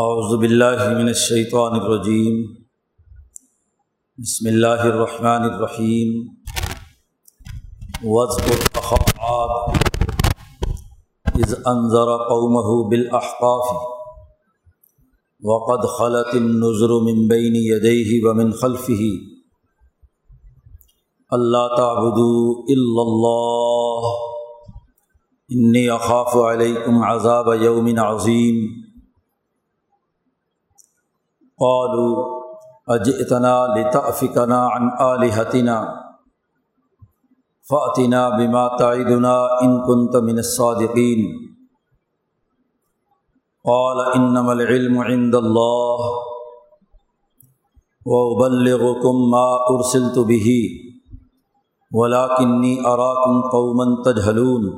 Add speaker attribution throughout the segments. Speaker 1: اعوذ باللہ من الشیطان الرجیم بسم اللہ الرحمن الرحیم وزق وضف از انظر قومه بالاحقاف وقد خلت النظر من بین ادی ومن خلفی اللہ تعبدو الا اللہ انی اخاف علیکم عذاب یومن عظیم قالو اجتنا لتعفقنا عن علیحطینہ فاطینہ بما تعیدنا ان کنت من الصادقین قال انما العلم عند اللہ وابلغکم ما ارسلت به ولاکنی اراکم قوما تجہلون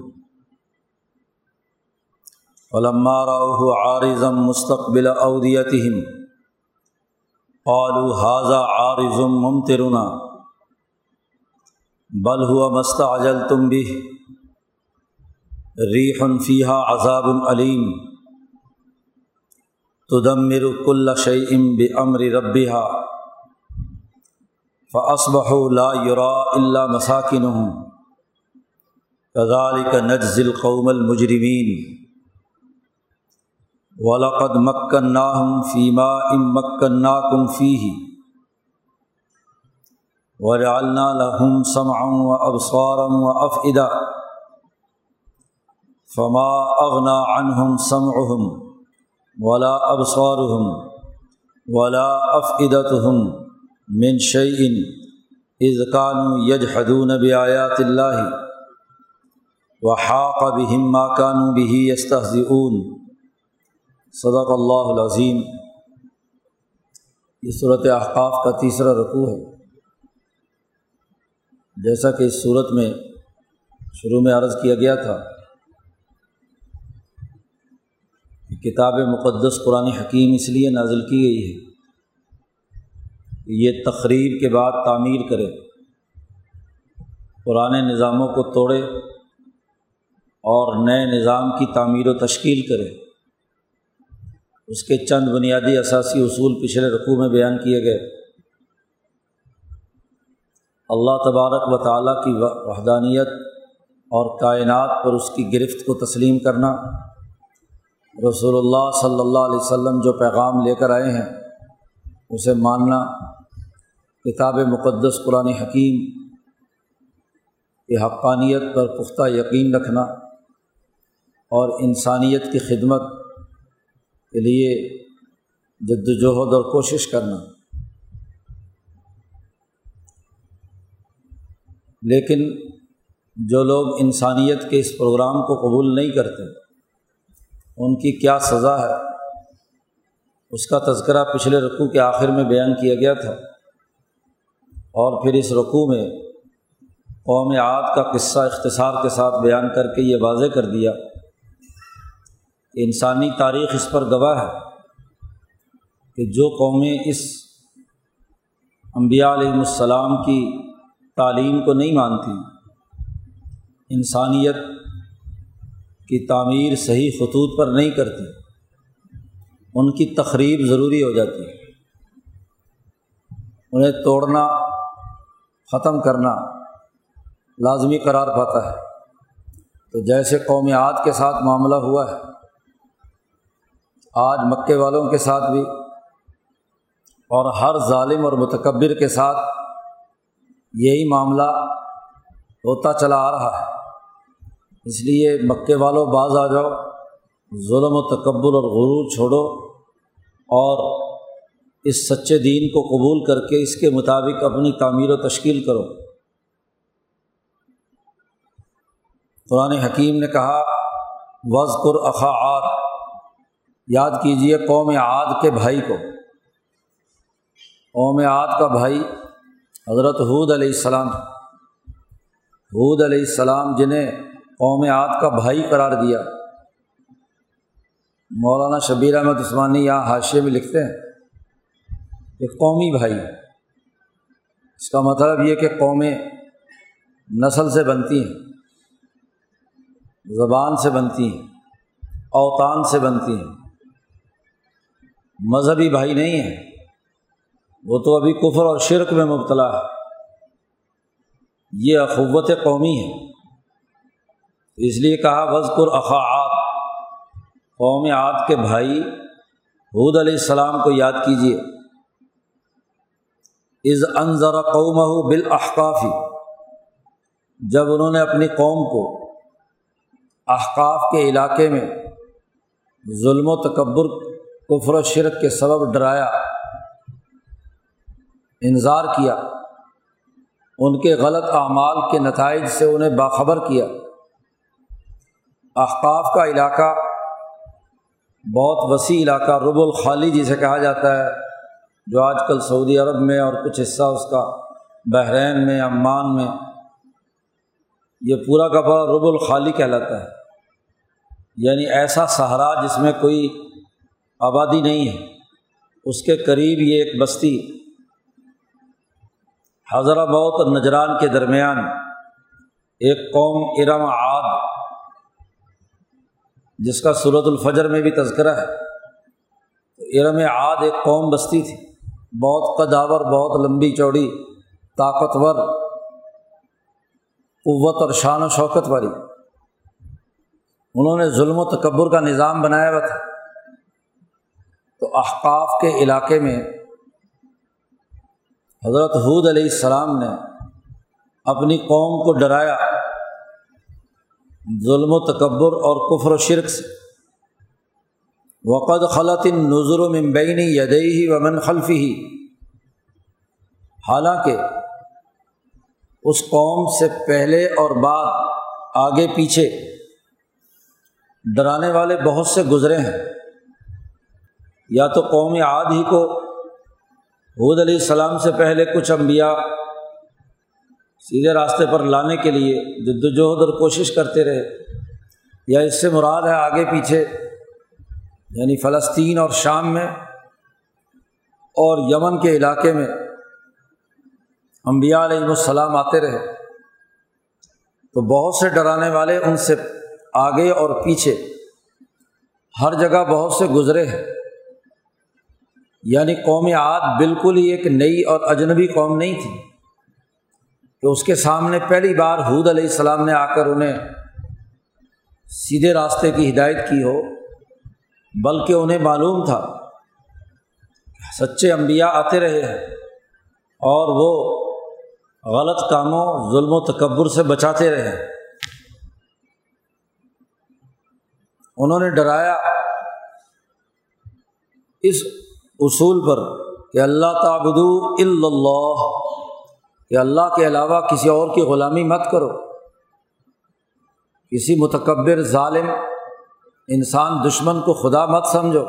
Speaker 1: فلما راؤہ عارضا مستقبل اودیتهم قالو حاضہ عارضم ممترنا بل ہوا مست اجل تم بھی ریح فیحا عذاب العلیم تدم کل شعی ام بے امر ربیحہ لا یورا اللہ مساکن ہوں کزال کا نجزل قوم المجرمین ولاقد مکن فیما ام مکن کم فی ہی وم سم ام و ابسوارم اف ادا فما اغنا عنہم سم اہم ولا ابسوار ولا اف من ہم مینش ان عزقانو یج حدون بیات اللہ و حاقب ماکان بھی یس اون صدق اللہ العظیم یہ صورت احقاف کا تیسرا رقوع ہے جیسا کہ اس صورت میں شروع میں عرض کیا گیا تھا کہ کتاب مقدس قرآن حکیم اس لیے نازل کی گئی ہے کہ یہ تقریر کے بعد تعمیر کرے پرانے نظاموں کو توڑے اور نئے نظام کی تعمیر و تشکیل کرے اس کے چند بنیادی اثاثی اصول پچھلے رقوع میں بیان کیے گئے اللہ تبارک و تعالیٰ کی وحدانیت اور کائنات پر اس کی گرفت کو تسلیم کرنا رسول اللہ صلی اللہ علیہ وسلم جو پیغام لے کر آئے ہیں اسے ماننا کتاب مقدس قرآن حکیم کی حقانیت پر پختہ یقین رکھنا اور انسانیت کی خدمت کے لیے جد وجہد اور کوشش کرنا لیکن جو لوگ انسانیت کے اس پروگرام کو قبول نہیں کرتے ان کی کیا سزا ہے اس کا تذکرہ پچھلے رقو کے آخر میں بیان کیا گیا تھا اور پھر اس رقوع میں قوم عاد کا قصہ اختصار کے ساتھ بیان کر کے یہ واضح کر دیا انسانی تاریخ اس پر گواہ ہے کہ جو قومیں اس انبیاء علیہ السلام کی تعلیم کو نہیں مانتی انسانیت کی تعمیر صحیح خطوط پر نہیں کرتی ان کی تقریب ضروری ہو جاتی ہے انہیں توڑنا ختم کرنا لازمی قرار پاتا ہے تو جیسے قومیات کے ساتھ معاملہ ہوا ہے آج مکے والوں کے ساتھ بھی اور ہر ظالم اور متکبر کے ساتھ یہی معاملہ ہوتا چلا آ رہا ہے اس لیے مکے والوں بعض آ جاؤ ظلم و تکبر اور غرور چھوڑو اور اس سچے دین کو قبول کر کے اس کے مطابق اپنی تعمیر و تشکیل کرو قرآن حکیم نے کہا وز قرآ یاد کیجیے قوم عاد کے بھائی کو قوم عاد کا بھائی حضرت حود علیہ السلام حود علیہ السلام جنہیں قوم عاد کا بھائی قرار دیا مولانا شبیر احمد عثمانی یہاں حاشیہ میں لکھتے ہیں کہ قومی بھائی اس کا مطلب یہ کہ قومیں نسل سے بنتی ہیں زبان سے بنتی ہیں اوتان سے بنتی ہیں مذہبی بھائی نہیں ہے وہ تو ابھی کفر اور شرک میں مبتلا ہے یہ اخوت قومی ہے اس لیے کہا وزقر اخاعت قوم آت کے بھائی حود علیہ السلام کو یاد کیجیے از انضر ذرا بالاحقافی بال احقافی جب انہوں نے اپنی قوم کو احقاف کے علاقے میں ظلم و تکبر کفر و شرک کے سبب ڈرایا انظار کیا ان کے غلط اعمال کے نتائج سے انہیں باخبر کیا احقاف کا علاقہ بہت وسیع علاقہ رب الخالی جسے کہا جاتا ہے جو آج کل سعودی عرب میں اور کچھ حصہ اس کا بحرین میں عمان میں یہ پورا پورا رب الخالی کہلاتا ہے یعنی ایسا سہارا جس میں کوئی آبادی نہیں ہے اس کے قریب یہ ایک بستی حضرہ بہت نجران کے درمیان ایک قوم ارم عاد جس کا سورت الفجر میں بھی تذکرہ ہے ارم آد ایک قوم بستی تھی بہت قداور بہت لمبی چوڑی طاقتور قوت اور شان و شوکت والی انہوں نے ظلم و تکبر کا نظام بنایا ہوا تھا تو احقاف کے علاقے میں حضرت حود علیہ السلام نے اپنی قوم کو ڈرایا ظلم و تکبر اور کفر و شرک سے وقد ان نظر و ممبنی یدئی ہی و ہی حالانکہ اس قوم سے پہلے اور بعد آگے پیچھے ڈرانے والے بہت سے گزرے ہیں یا تو قوم عاد ہی کو حود علیہ السلام سے پہلے کچھ انبیاء سیدھے راستے پر لانے کے لیے جدوجہد اور کوشش کرتے رہے یا اس سے مراد ہے آگے پیچھے یعنی فلسطین اور شام میں اور یمن کے علاقے میں امبیا علیہ السلام آتے رہے تو بہت سے ڈرانے والے ان سے آگے اور پیچھے ہر جگہ بہت سے گزرے ہیں یعنی قوم عاد بالکل ہی ایک نئی اور اجنبی قوم نہیں تھی کہ اس کے سامنے پہلی بار حود علیہ السلام نے آ کر انہیں سیدھے راستے کی ہدایت کی ہو بلکہ انہیں معلوم تھا سچے انبیاء آتے رہے ہیں اور وہ غلط کاموں ظلم و تکبر سے بچاتے رہے انہوں نے ڈرایا اس اصول پر کہ اللہ تعبد اللہ کہ اللہ کے علاوہ کسی اور کی غلامی مت کرو کسی متکبر ظالم انسان دشمن کو خدا مت سمجھو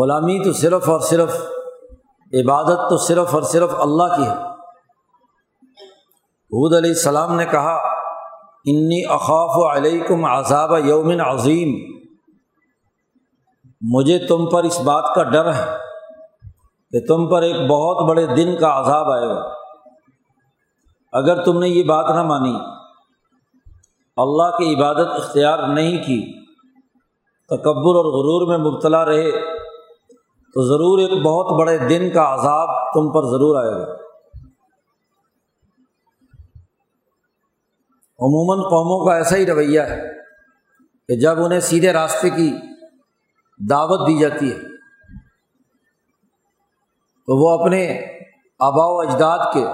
Speaker 1: غلامی تو صرف اور صرف عبادت تو صرف اور صرف اللہ کی ہے حود علیہ السلام نے کہا انی اخاف و علیکم عذاب یومن عظیم مجھے تم پر اس بات کا ڈر ہے کہ تم پر ایک بہت بڑے دن کا عذاب آئے گا اگر تم نے یہ بات نہ مانی اللہ کی عبادت اختیار نہیں کی تکبر اور غرور میں مبتلا رہے تو ضرور ایک بہت بڑے دن کا عذاب تم پر ضرور آئے گا عموماً قوموں کا ایسا ہی رویہ ہے کہ جب انہیں سیدھے راستے کی دعوت دی جاتی ہے تو وہ اپنے آبا و اجداد کے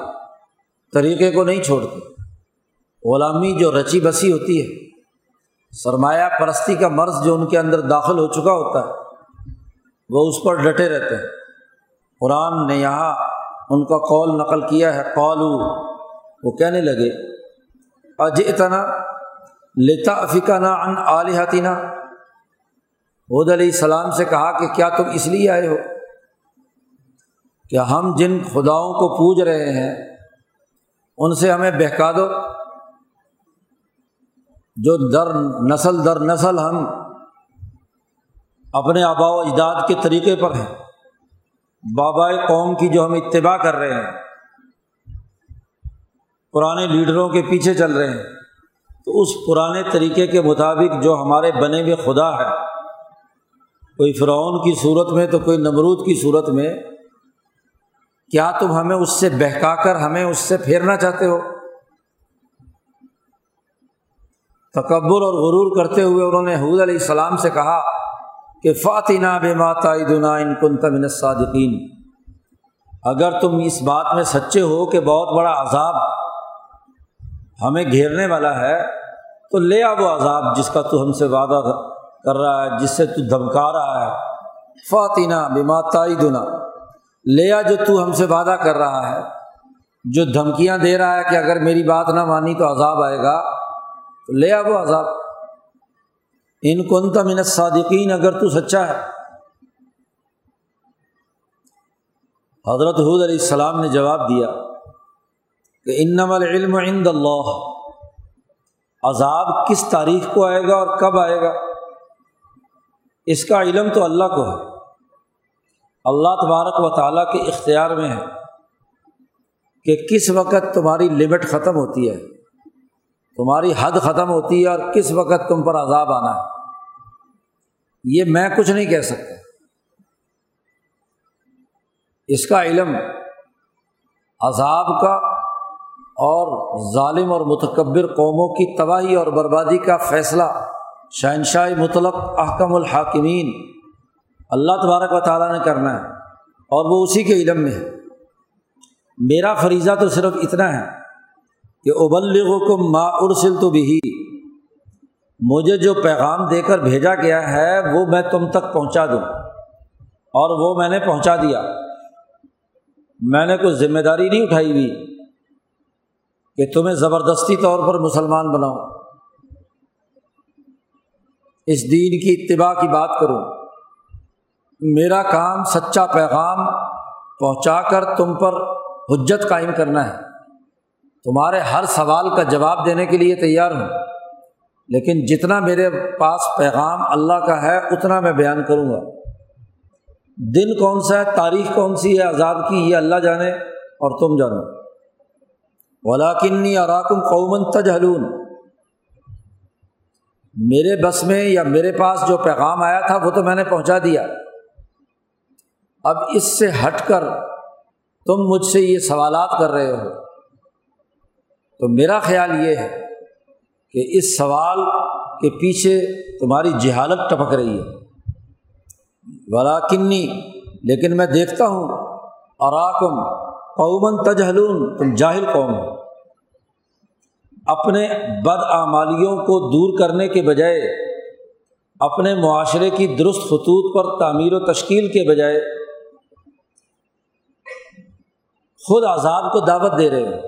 Speaker 1: طریقے کو نہیں چھوڑتے غلامی جو رچی بسی ہوتی ہے سرمایہ پرستی کا مرض جو ان کے اندر داخل ہو چکا ہوتا ہے وہ اس پر ڈٹے رہتے ہیں قرآن نے یہاں ان کا قول نقل کیا ہے قالو وہ کہنے لگے اتنا لتا افیقانہ ان عالحتینہ عود علیہ السلام سے کہا کہ کیا تم اس لیے آئے ہو کہ ہم جن خداؤں کو پوج رہے ہیں ان سے ہمیں بہکا دو جو در نسل در نسل ہم اپنے آبا و اجداد کے طریقے پر ہیں بابائے قوم کی جو ہم اتباع کر رہے ہیں پرانے لیڈروں کے پیچھے چل رہے ہیں تو اس پرانے طریقے کے مطابق جو ہمارے بنے ہوئے خدا ہے کوئی فرعون کی صورت میں تو کوئی نمرود کی صورت میں کیا تم ہمیں اس سے بہکا کر ہمیں اس سے پھیرنا چاہتے ہو تکبر اور غرور کرتے ہوئے انہوں نے حود علیہ السلام سے کہا کہ بے ماتا دنا ان کن تمن صادقین اگر تم اس بات میں سچے ہو کہ بہت بڑا عذاب ہمیں گھیرنے والا ہے تو لے آ وہ عذاب جس کا تو ہم سے وعدہ کر رہا ہے جس سے تو دھمکا رہا ہے فاتنا بیما دنا لیا جو تو ہم سے وعدہ کر رہا ہے جو دھمکیاں دے رہا ہے کہ اگر میری بات نہ مانی تو عذاب آئے گا تو لیا وہ عذاب ان کون تمن صادقین اگر تو سچا ہے حضرت حود علیہ السلام نے جواب دیا کہ انم العلم عند اللہ عذاب کس تاریخ کو آئے گا اور کب آئے گا اس کا علم تو اللہ کو ہے اللہ تبارک و تعالیٰ کے اختیار میں ہے کہ کس وقت تمہاری لمٹ ختم ہوتی ہے تمہاری حد ختم ہوتی ہے اور کس وقت تم پر عذاب آنا ہے یہ میں کچھ نہیں کہہ سکتا اس کا علم عذاب کا اور ظالم اور متکبر قوموں کی تباہی اور بربادی کا فیصلہ شہنشاہ مطلق احکم الحاکمین اللہ تبارک و تعالیٰ نے کرنا ہے اور وہ اسی کے علم میں ہے میرا فریضہ تو صرف اتنا ہے کہ ابلغ کو ما ارسل تو بھی مجھے جو پیغام دے کر بھیجا گیا ہے وہ میں تم تک پہنچا دوں اور وہ میں نے پہنچا دیا میں نے کوئی ذمہ داری نہیں اٹھائی ہوئی کہ تمہیں زبردستی طور پر مسلمان بناؤں اس دین کی اتباع کی بات کروں میرا کام سچا پیغام پہنچا کر تم پر حجت قائم کرنا ہے تمہارے ہر سوال کا جواب دینے کے لیے تیار ہوں لیکن جتنا میرے پاس پیغام اللہ کا ہے اتنا میں بیان کروں گا دن کون سا ہے تاریخ کون سی ہے عذاب کی یہ اللہ جانے اور تم جانو ولاکنی اراکم قومن تجہلون میرے بس میں یا میرے پاس جو پیغام آیا تھا وہ تو میں نے پہنچا دیا اب اس سے ہٹ کر تم مجھ سے یہ سوالات کر رہے ہو تو میرا خیال یہ ہے کہ اس سوال کے پیچھے تمہاری جہالت ٹپک رہی ہے کنی لیکن میں دیکھتا ہوں اراکم قومن تجہلون تم جاہل قوم ہو اپنے بد اعمالیوں کو دور کرنے کے بجائے اپنے معاشرے کی درست خطوط پر تعمیر و تشکیل کے بجائے خود عذاب کو دعوت دے رہے ہیں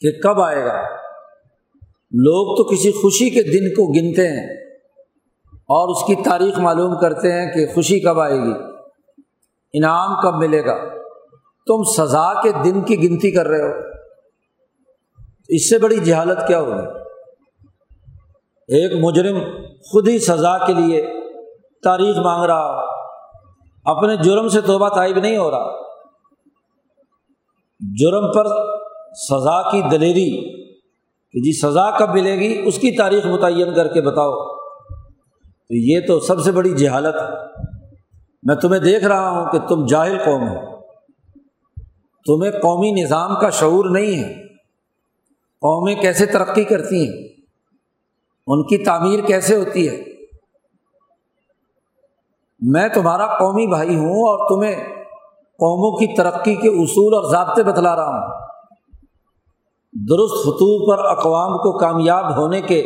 Speaker 1: کہ کب آئے گا لوگ تو کسی خوشی کے دن کو گنتے ہیں اور اس کی تاریخ معلوم کرتے ہیں کہ خوشی کب آئے گی انعام کب ملے گا تم سزا کے دن کی گنتی کر رہے ہو اس سے بڑی جہالت کیا ہوگی ایک مجرم خود ہی سزا کے لیے تاریخ مانگ رہا اپنے جرم سے توبہ طائب نہیں ہو رہا جرم پر سزا کی دلیری کہ جی سزا کب ملے گی اس کی تاریخ متعین کر کے بتاؤ تو یہ تو سب سے بڑی جہالت ہے میں تمہیں دیکھ رہا ہوں کہ تم جاہل قوم ہو تمہیں قومی نظام کا شعور نہیں ہے قومیں کیسے ترقی کرتی ہیں ان کی تعمیر کیسے ہوتی ہے میں تمہارا قومی بھائی ہوں اور تمہیں قوموں کی ترقی کے اصول اور ضابطے بتلا رہا ہوں درست خطوط پر اقوام کو کامیاب ہونے کے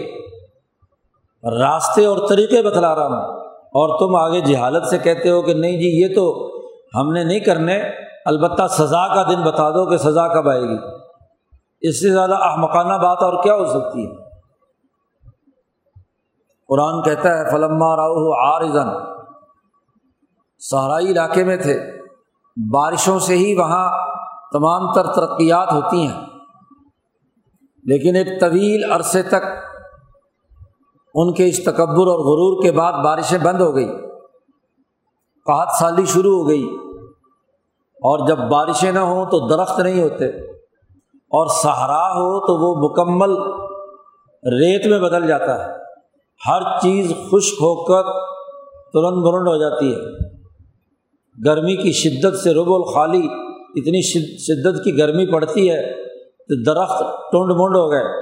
Speaker 1: راستے اور طریقے بتلا رہا ہوں اور تم آگے جہالت سے کہتے ہو کہ نہیں جی یہ تو ہم نے نہیں کرنے البتہ سزا کا دن بتا دو کہ سزا کب آئے گی اس سے زیادہ احمقانہ بات اور کیا ہو سکتی ہے قرآن کہتا ہے فلم آرزن صحرائی علاقے میں تھے بارشوں سے ہی وہاں تمام تر ترقیات ہوتی ہیں لیکن ایک طویل عرصے تک ان کے اس تکبر اور غرور کے بعد بارشیں بند ہو گئی قحط سالی شروع ہو گئی اور جب بارشیں نہ ہوں تو درخت نہیں ہوتے اور سہارا ہو تو وہ مکمل ریت میں بدل جاتا ہے ہر چیز خشک ہو کر ترن برن ہو جاتی ہے گرمی کی شدت سے رب الخالی اتنی شدت کی گرمی پڑتی ہے تو درخت ٹونڈ مونڈ ہو گئے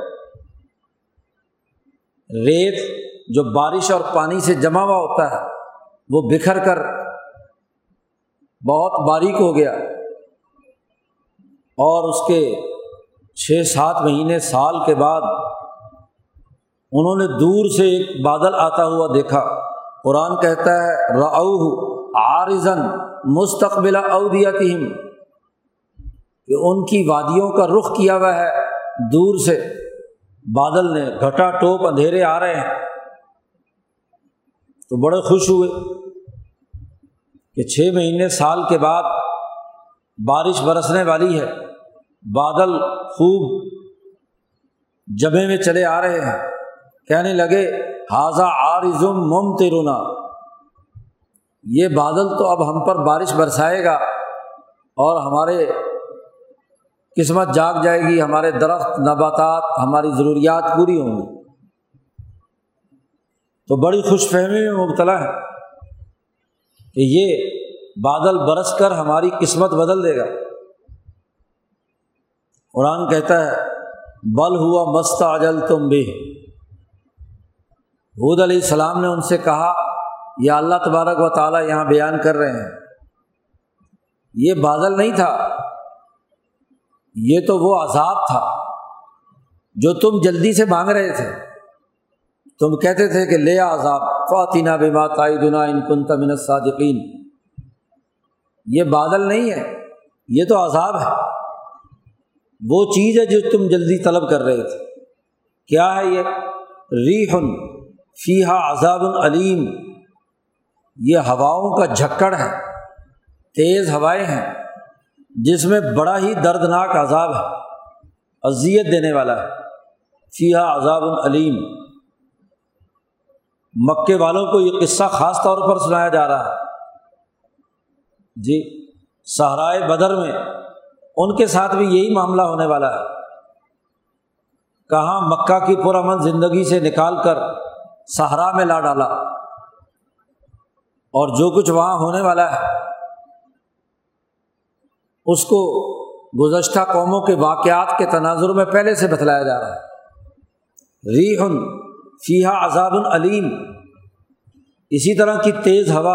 Speaker 1: ریت جو بارش اور پانی سے جما ہوا ہوتا ہے وہ بکھر کر بہت باریک ہو گیا اور اس کے چھ سات مہینے سال کے بعد انہوں نے دور سے ایک بادل آتا ہوا دیکھا قرآن کہتا ہے رن مستقبلہ او دیا کہ ان کی وادیوں کا رخ کیا ہوا ہے دور سے بادل نے گھٹا ٹوپ اندھیرے آ رہے ہیں تو بڑے خوش ہوئے کہ چھ مہینے سال کے بعد بارش برسنے والی ہے بادل خوب جبے میں چلے آ رہے ہیں کہنے لگے حاضہ آرزم مم ترونا یہ بادل تو اب ہم پر بارش برسائے گا اور ہمارے قسمت جاگ جائے گی ہمارے درخت نباتات ہماری ضروریات پوری ہوں گی تو بڑی خوش فہمی میں مبتلا ہے کہ یہ بادل برس کر ہماری قسمت بدل دے گا قرآن کہتا ہے بل ہوا مست اجل تم بھی حود علیہ السلام نے ان سے کہا یا اللہ تبارک و تعالیٰ یہاں بیان کر رہے ہیں یہ بادل نہیں تھا یہ تو وہ عذاب تھا جو تم جلدی سے مانگ رہے تھے تم کہتے تھے کہ لے عذاب آئی دنا ان کن تمن یقین یہ بادل نہیں ہے یہ تو عذاب ہے وہ چیز ہے جو تم جلدی طلب کر رہے تھے کیا ہے یہ ریفن فیحہ عذاب العلیم یہ ہواؤں کا جھکڑ ہے تیز ہوائیں ہیں جس میں بڑا ہی دردناک عذاب ہے اذیت دینے والا ہے فیا عذاب العلیم مکے والوں کو یہ قصہ خاص طور پر سنایا جا رہا ہے جی صحرائے بدر میں ان کے ساتھ بھی یہی معاملہ ہونے والا ہے کہاں مکہ کی پرامن زندگی سے نکال کر سہارا میں لا ڈالا اور جو کچھ وہاں ہونے والا ہے اس کو گزشتہ قوموں کے واقعات کے تناظر میں پہلے سے بتلایا جا رہا ہے ری فیحا آزاد العلیم اسی طرح کی تیز ہوا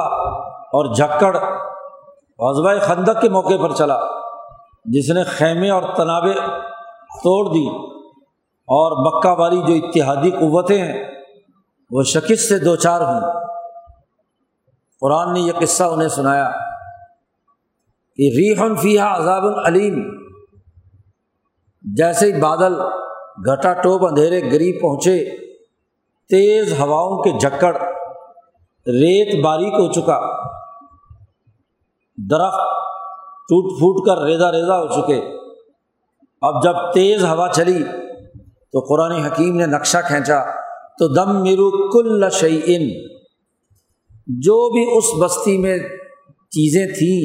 Speaker 1: اور جھکڑ عزبۂ خندق کے موقع پر چلا جس نے خیمے اور تنابے توڑ دی اور مکہ والی جو اتحادی قوتیں ہیں وہ شکست سے دو چار ہوں قرآن نے یہ قصہ انہیں سنایا کہ ریحن فیحا عذاب العلیم جیسے ہی بادل گھٹا ٹوپ اندھیرے گری پہنچے تیز ہواؤں کے جھکڑ ریت باریک ہو چکا درخت ٹوٹ پھوٹ کر ریزا ریزا ہو چکے اب جب تیز ہوا چلی تو قرآن حکیم نے نقشہ کھینچا تو دم میرو کل شعین جو بھی اس بستی میں چیزیں تھیں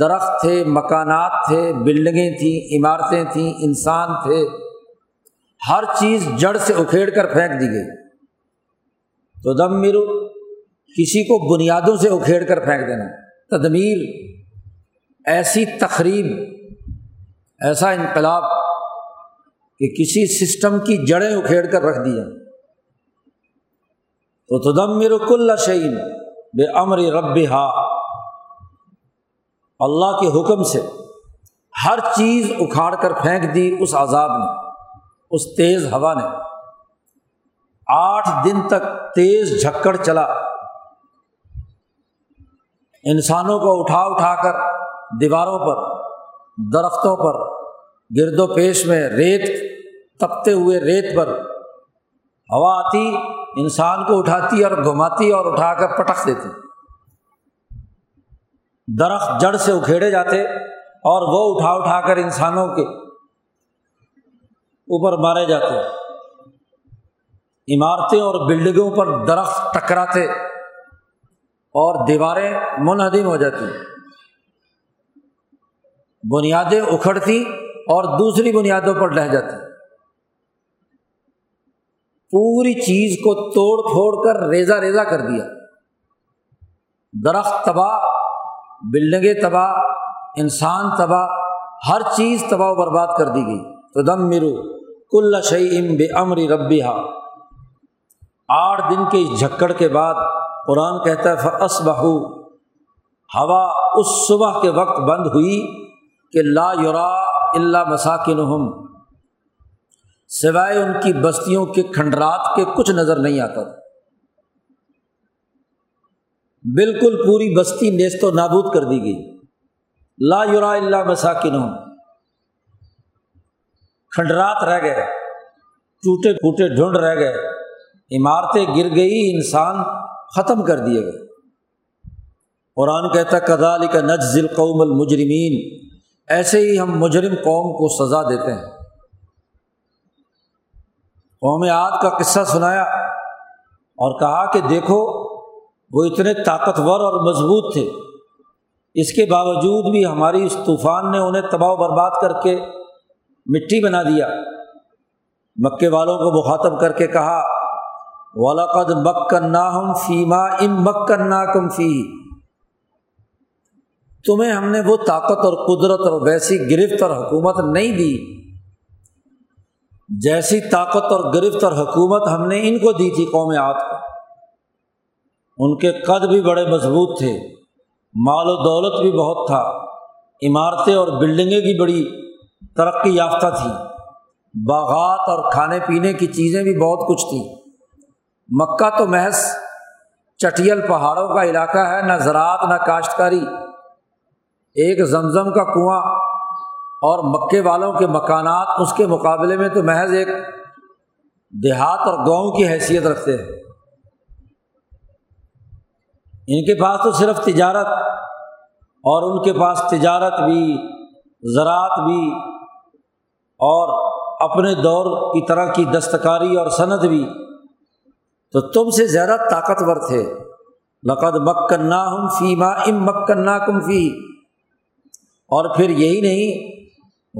Speaker 1: درخت تھے مکانات تھے بلڈنگیں تھیں عمارتیں تھیں انسان تھے ہر چیز جڑ سے اکھیڑ کر پھینک دی گئی تو دم میرو کسی کو بنیادوں سے اکھیڑ کر پھینک دینا تدمیر ایسی تقریب ایسا انقلاب کہ کسی سسٹم کی جڑیں اکھیڑ کر رکھ دی تو تو تدمر کل شعین بے امر رب ہا اللہ کے حکم سے ہر چیز اکھاڑ کر پھینک دی اس عذاب نے اس تیز ہوا نے آٹھ دن تک تیز جھکڑ چلا انسانوں کو اٹھا اٹھا کر دیواروں پر درختوں پر گرد و پیش میں ریت تپتے ہوئے ریت پر ہوا آتی انسان کو اٹھاتی اور گھماتی اور اٹھا کر پٹخ دیتی درخت جڑ سے اکھیڑے جاتے اور وہ اٹھا اٹھا کر انسانوں کے اوپر مارے جاتے عمارتیں اور بلڈنگوں پر درخت ٹکراتے اور دیواریں منہدم ہو جاتی ہیں بنیادیں اکھڑتی اور دوسری بنیادوں پر لہ جاتی پوری چیز کو توڑ پھوڑ کر ریزا ریزا کر دیا درخت تباہ بلڈنگیں تباہ انسان تباہ ہر چیز تباہ و برباد کر دی گئی تو دم مرو کل شعی ام بے امر ہا آٹھ دن کے جھکڑ کے بعد قرآن کہتا ہے بہو ہوا اس صبح کے وقت بند ہوئی کہ لا یورا اللہ مساکن ہم سوائے ان کی بستیوں کے کھنڈرات کے کچھ نظر نہیں آتا تھا بالکل پوری بستی نیست و نابود کر دی گئی لا یورا اللہ مساکن کھنڈرات رہ گئے ٹوٹے پھوٹے ڈھونڈ رہ گئے عمارتیں گر گئی انسان ختم کر دیے گئے قرآن کہتا کدال کا نجزل قوم المجرمین ایسے ہی ہم مجرم قوم کو سزا دیتے ہیں قوم عاد کا قصہ سنایا اور کہا کہ دیکھو وہ اتنے طاقتور اور مضبوط تھے اس کے باوجود بھی ہماری اس طوفان نے انہیں تباہ و برباد کر کے مٹی بنا دیا مکے والوں کو مخاطب کر کے کہا والد مک کرنا ہم فیما ام مک کرنا کم فی تمہیں ہم نے وہ طاقت اور قدرت اور ویسی گرفت اور حکومت نہیں دی جیسی طاقت اور گرفت اور حکومت ہم نے ان کو دی تھی قوم آت کو ان کے قد بھی بڑے مضبوط تھے مال و دولت بھی بہت تھا عمارتیں اور بلڈنگیں بھی بڑی ترقی یافتہ تھیں باغات اور کھانے پینے کی چیزیں بھی بہت کچھ تھیں مکہ تو محض چٹیل پہاڑوں کا علاقہ ہے نہ زراعت نہ کاشتکاری ایک زمزم کا کنواں اور مکے والوں کے مکانات اس کے مقابلے میں تو محض ایک دیہات اور گاؤں کی حیثیت رکھتے ہیں ان کے پاس تو صرف تجارت اور ان کے پاس تجارت بھی زراعت بھی اور اپنے دور کی طرح کی دستکاری اور صنعت بھی تو تم سے زیادہ طاقتور تھے لقد مکنہ ہم فی ما ام مکنہ کم فی اور پھر یہی نہیں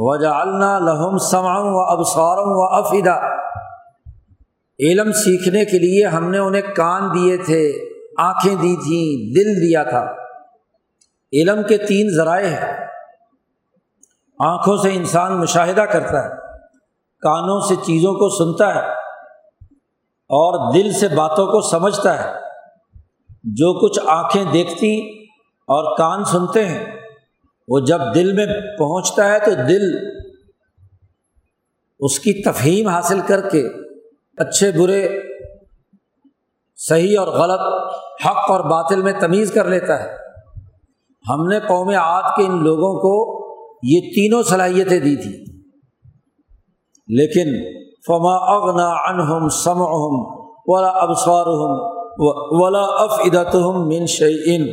Speaker 1: وجا اللہ لہم سماؤں و ابساروں و افیدا علم سیکھنے کے لیے ہم نے انہیں کان دیے تھے آنکھیں دی تھیں دل دیا تھا علم کے تین ذرائع ہیں آنکھوں سے انسان مشاہدہ کرتا ہے کانوں سے چیزوں کو سنتا ہے اور دل سے باتوں کو سمجھتا ہے جو کچھ آنکھیں دیکھتی اور کان سنتے ہیں وہ جب دل میں پہنچتا ہے تو دل اس کی تفہیم حاصل کر کے اچھے برے صحیح اور غلط حق اور باطل میں تمیز کر لیتا ہے ہم نے قوم عاد کے ان لوگوں کو یہ تینوں صلاحیتیں دی تھیں لیکن فما اغنا سمعہم سم ام ولا من شعین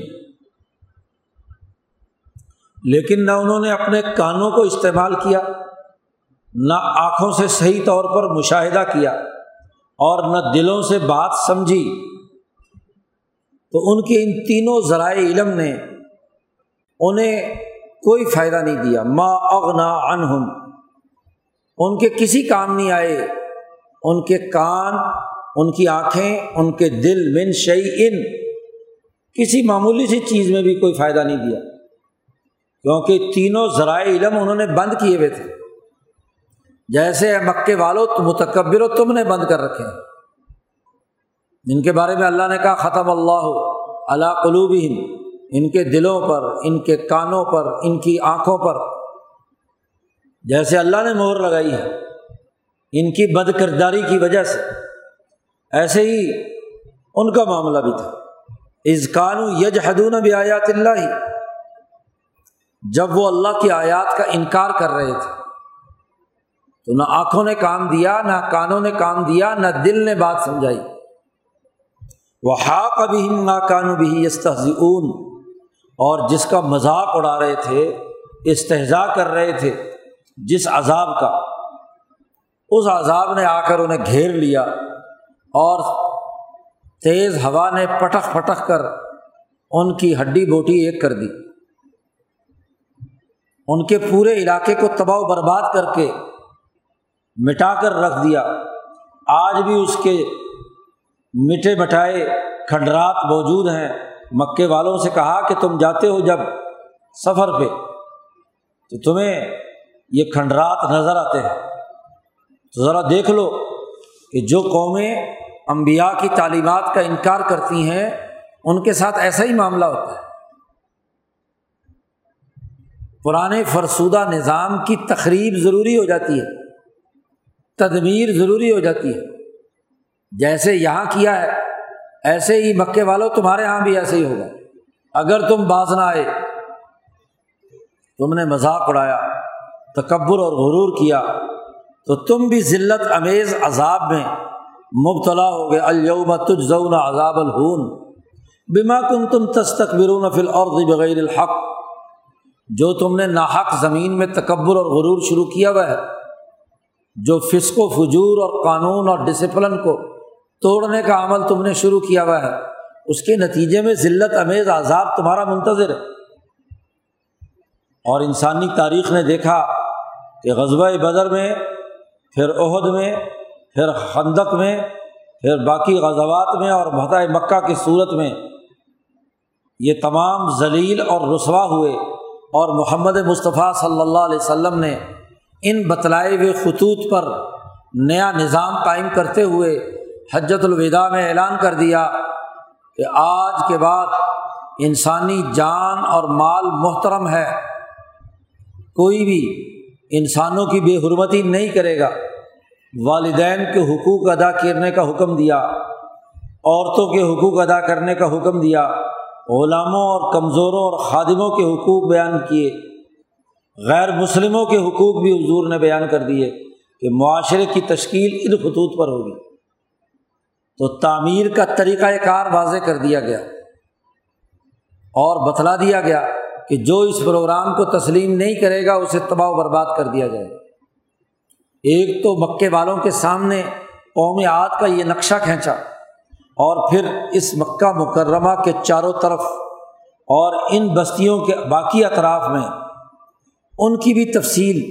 Speaker 1: لیکن نہ انہوں نے اپنے کانوں کو استعمال کیا نہ آنکھوں سے صحیح طور پر مشاہدہ کیا اور نہ دلوں سے بات سمجھی تو ان کے ان تینوں ذرائع علم نے انہیں کوئی فائدہ نہیں دیا ما اغنا عنہم ان ان کے کسی کام نہیں آئے ان کے کان ان کی آنکھیں ان کے دل من شعی ان کسی معمولی سی چیز میں بھی کوئی فائدہ نہیں دیا کیونکہ تینوں ذرائع علم انہوں نے بند کیے ہوئے تھے جیسے مکے والو تم متکبر و تم نے بند کر رکھے ہیں ان کے بارے میں اللہ نے کہا ختم اللہ ہو اللہ قلوب ان کے دلوں پر ان کے کانوں پر ان کی آنکھوں پر جیسے اللہ نے مور لگائی ہے ان کی بد کرداری کی وجہ سے ایسے ہی ان کا معاملہ بھی تھا از کانو یج حدون بھی آیات اللہ ہی جب وہ اللہ کی آیات کا انکار کر رہے تھے تو نہ آنکھوں نے کام دیا نہ کانوں نے کام دیا نہ دل نے بات سمجھائی وہ خاک ابھی نا بھی اس تحزون اور جس کا مذاق اڑا رہے تھے استحضاء کر رہے تھے جس عذاب کا اس عذاب نے آ کر انہیں گھیر لیا اور تیز ہوا نے پٹخ پٹخ کر ان کی ہڈی بوٹی ایک کر دی ان کے پورے علاقے کو تباہ و برباد کر کے مٹا کر رکھ دیا آج بھی اس کے مٹے مٹائے کھنڈرات موجود ہیں مکے والوں سے کہا کہ تم جاتے ہو جب سفر پہ تو تمہیں یہ کھنڈرات نظر آتے ہیں تو ذرا دیکھ لو کہ جو قومیں امبیا کی تعلیمات کا انکار کرتی ہیں ان کے ساتھ ایسا ہی معاملہ ہوتا ہے پرانے فرسودہ نظام کی تقریب ضروری ہو جاتی ہے تدمیر ضروری ہو جاتی ہے جیسے یہاں کیا ہے ایسے ہی مکے والو تمہارے یہاں بھی ایسے ہی ہوگا اگر تم باز نہ آئے تم نے مذاق اڑایا تکبر اور غرور کیا تو تم بھی ذلت امیز عذاب میں مبتلا ہو گئے الوم تجزون عذاب الحون بما کن تم بغیر الحق جو تم نے ناحق زمین میں تکبر اور غرور شروع کیا ہوا ہے جو فسق و فجور اور قانون اور ڈسپلن کو توڑنے کا عمل تم نے شروع کیا ہوا ہے اس کے نتیجے میں ذلت امیز آزاد تمہارا منتظر ہے اور انسانی تاریخ نے دیکھا کہ غزبۂ بدر میں پھر عہد میں پھر خندق میں پھر باقی غزوات میں اور بھتائے مکہ کی صورت میں یہ تمام ذلیل اور رسوا ہوئے اور محمد مصطفیٰ صلی اللہ علیہ وسلم نے ان بتلائے ہوئے خطوط پر نیا نظام قائم کرتے ہوئے حجت الوداع میں اعلان کر دیا کہ آج کے بعد انسانی جان اور مال محترم ہے کوئی بھی انسانوں کی بے حرمتی نہیں کرے گا والدین کے حقوق ادا کرنے کا حکم دیا عورتوں کے حقوق ادا کرنے کا حکم دیا غلاموں اور کمزوروں اور خادموں کے حقوق بیان کیے غیر مسلموں کے حقوق بھی حضور نے بیان کر دیے کہ معاشرے کی تشکیل ان خطوط پر ہوگی تو تعمیر کا طریقۂ کار واضح کر دیا گیا اور بتلا دیا گیا کہ جو اس پروگرام کو تسلیم نہیں کرے گا اسے تباہ و برباد کر دیا جائے ایک تو مکے والوں کے سامنے قوم آت کا یہ نقشہ کھینچا اور پھر اس مکہ مکرمہ کے چاروں طرف اور ان بستیوں کے باقی اطراف میں ان کی بھی تفصیل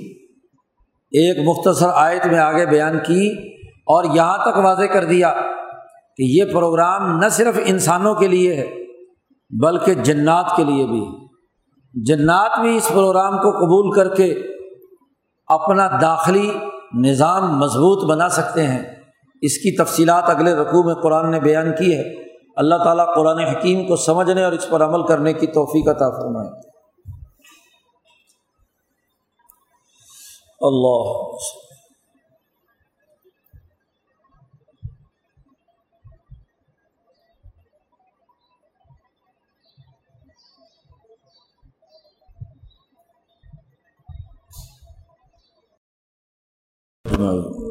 Speaker 1: ایک مختصر آیت میں آگے بیان کی اور یہاں تک واضح کر دیا کہ یہ پروگرام نہ صرف انسانوں کے لیے ہے بلکہ جنات کے لیے بھی ہے جنات بھی اس پروگرام کو قبول کر کے اپنا داخلی نظام مضبوط بنا سکتے ہیں اس کی تفصیلات اگلے رقوع میں قرآن نے بیان کی ہے اللہ تعالیٰ قرآن حکیم کو سمجھنے اور اس پر عمل کرنے کی توفیقہ تحفظ